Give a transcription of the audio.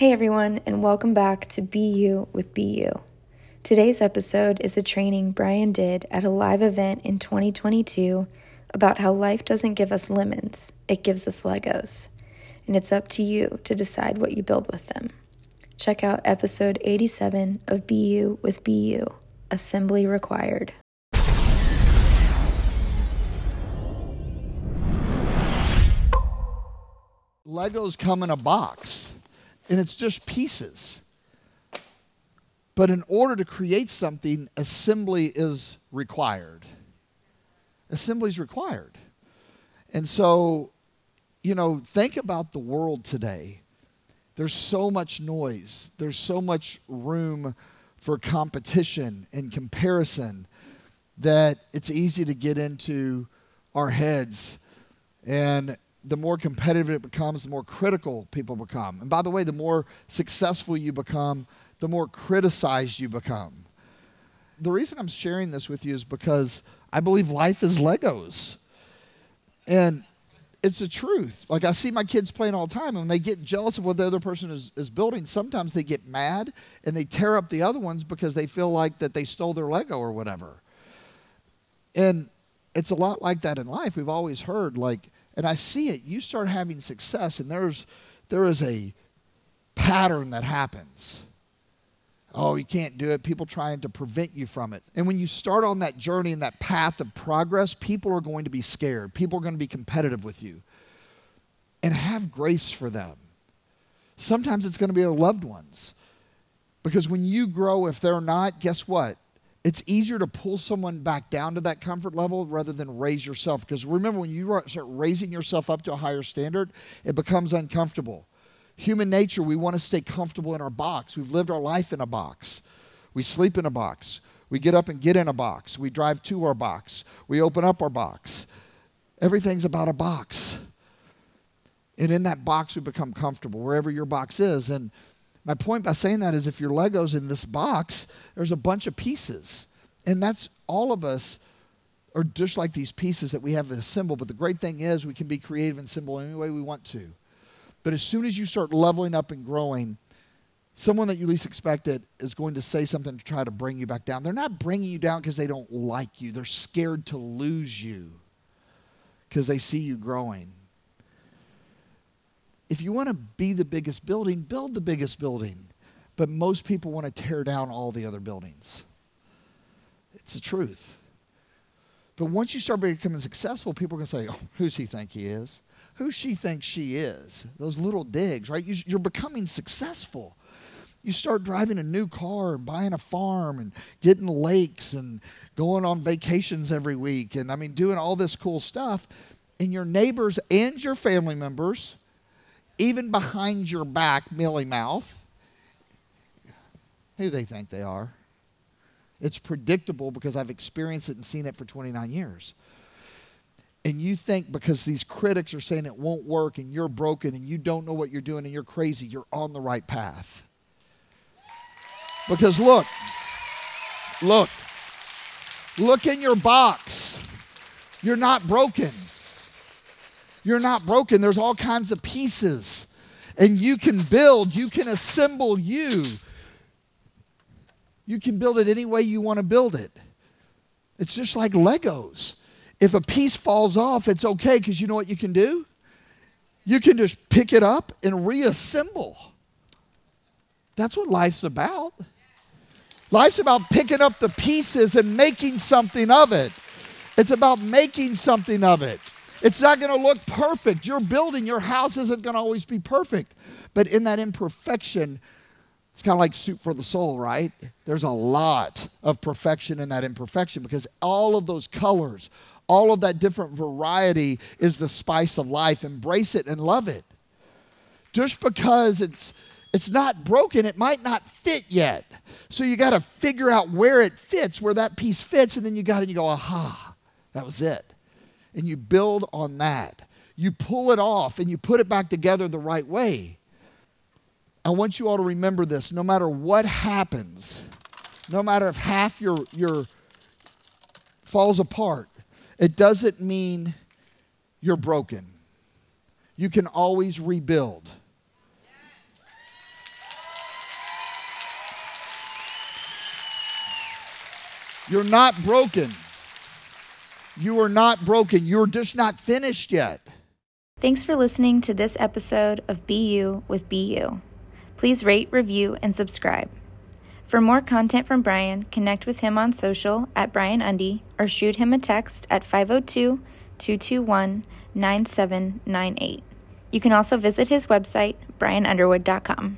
Hey everyone, and welcome back to Be You with Be You. Today's episode is a training Brian did at a live event in 2022 about how life doesn't give us lemons, it gives us Legos. And it's up to you to decide what you build with them. Check out episode 87 of Be You with Be You Assembly Required. Legos come in a box and it's just pieces. But in order to create something, assembly is required. Assembly is required. And so, you know, think about the world today. There's so much noise, there's so much room for competition and comparison that it's easy to get into our heads. And the more competitive it becomes, the more critical people become. And by the way, the more successful you become, the more criticized you become. The reason I'm sharing this with you is because I believe life is Legos. And it's the truth. Like I see my kids playing all the time, and when they get jealous of what the other person is, is building, sometimes they get mad and they tear up the other ones because they feel like that they stole their Lego or whatever. And it's a lot like that in life. We've always heard like, and I see it. You start having success, and there's there is a pattern that happens. Oh, you can't do it. People trying to prevent you from it. And when you start on that journey and that path of progress, people are going to be scared. People are going to be competitive with you. And have grace for them. Sometimes it's going to be our loved ones. Because when you grow, if they're not, guess what? It's easier to pull someone back down to that comfort level rather than raise yourself. Because remember, when you start raising yourself up to a higher standard, it becomes uncomfortable human nature, we want to stay comfortable in our box. We've lived our life in a box. We sleep in a box. We get up and get in a box. We drive to our box. We open up our box. Everything's about a box. And in that box, we become comfortable, wherever your box is. And my point by saying that is if your Lego's in this box, there's a bunch of pieces. And that's all of us are just like these pieces that we have assembled. But the great thing is we can be creative and assemble any way we want to. But as soon as you start leveling up and growing, someone that you least expected is going to say something to try to bring you back down. They're not bringing you down because they don't like you, they're scared to lose you because they see you growing. If you want to be the biggest building, build the biggest building. But most people want to tear down all the other buildings. It's the truth. But once you start becoming successful, people are going to say, oh, who's he think he is? who she thinks she is. Those little digs, right? You're becoming successful. You start driving a new car and buying a farm and getting lakes and going on vacations every week and I mean doing all this cool stuff. And your neighbors and your family members, even behind your back, mealy mouth, who they think they are. It's predictable because I've experienced it and seen it for 29 years and you think because these critics are saying it won't work and you're broken and you don't know what you're doing and you're crazy, you're on the right path. Because look, look, look in your box. You're not broken. You're not broken. There's all kinds of pieces. And you can build, you can assemble you. You can build it any way you want to build it. It's just like Legos if a piece falls off, it's okay because you know what you can do? You can just pick it up and reassemble. That's what life's about. Life's about picking up the pieces and making something of it. It's about making something of it. It's not going to look perfect. Your building, your house isn't going to always be perfect. But in that imperfection, it's kind of like soup for the soul, right? There's a lot of perfection in that imperfection because all of those colors, all of that different variety is the spice of life. Embrace it and love it. Just because it's it's not broken, it might not fit yet. So you got to figure out where it fits, where that piece fits, and then you got it and you go, aha, that was it and you build on that. You pull it off and you put it back together the right way. I want you all to remember this no matter what happens, no matter if half your, your falls apart, it doesn't mean you're broken. You can always rebuild. You're not broken. You are not broken. You're just not finished yet. Thanks for listening to this episode of You with You. Please rate, review, and subscribe. For more content from Brian, connect with him on social at Brian Undy or shoot him a text at 502 221 9798. You can also visit his website, brianunderwood.com.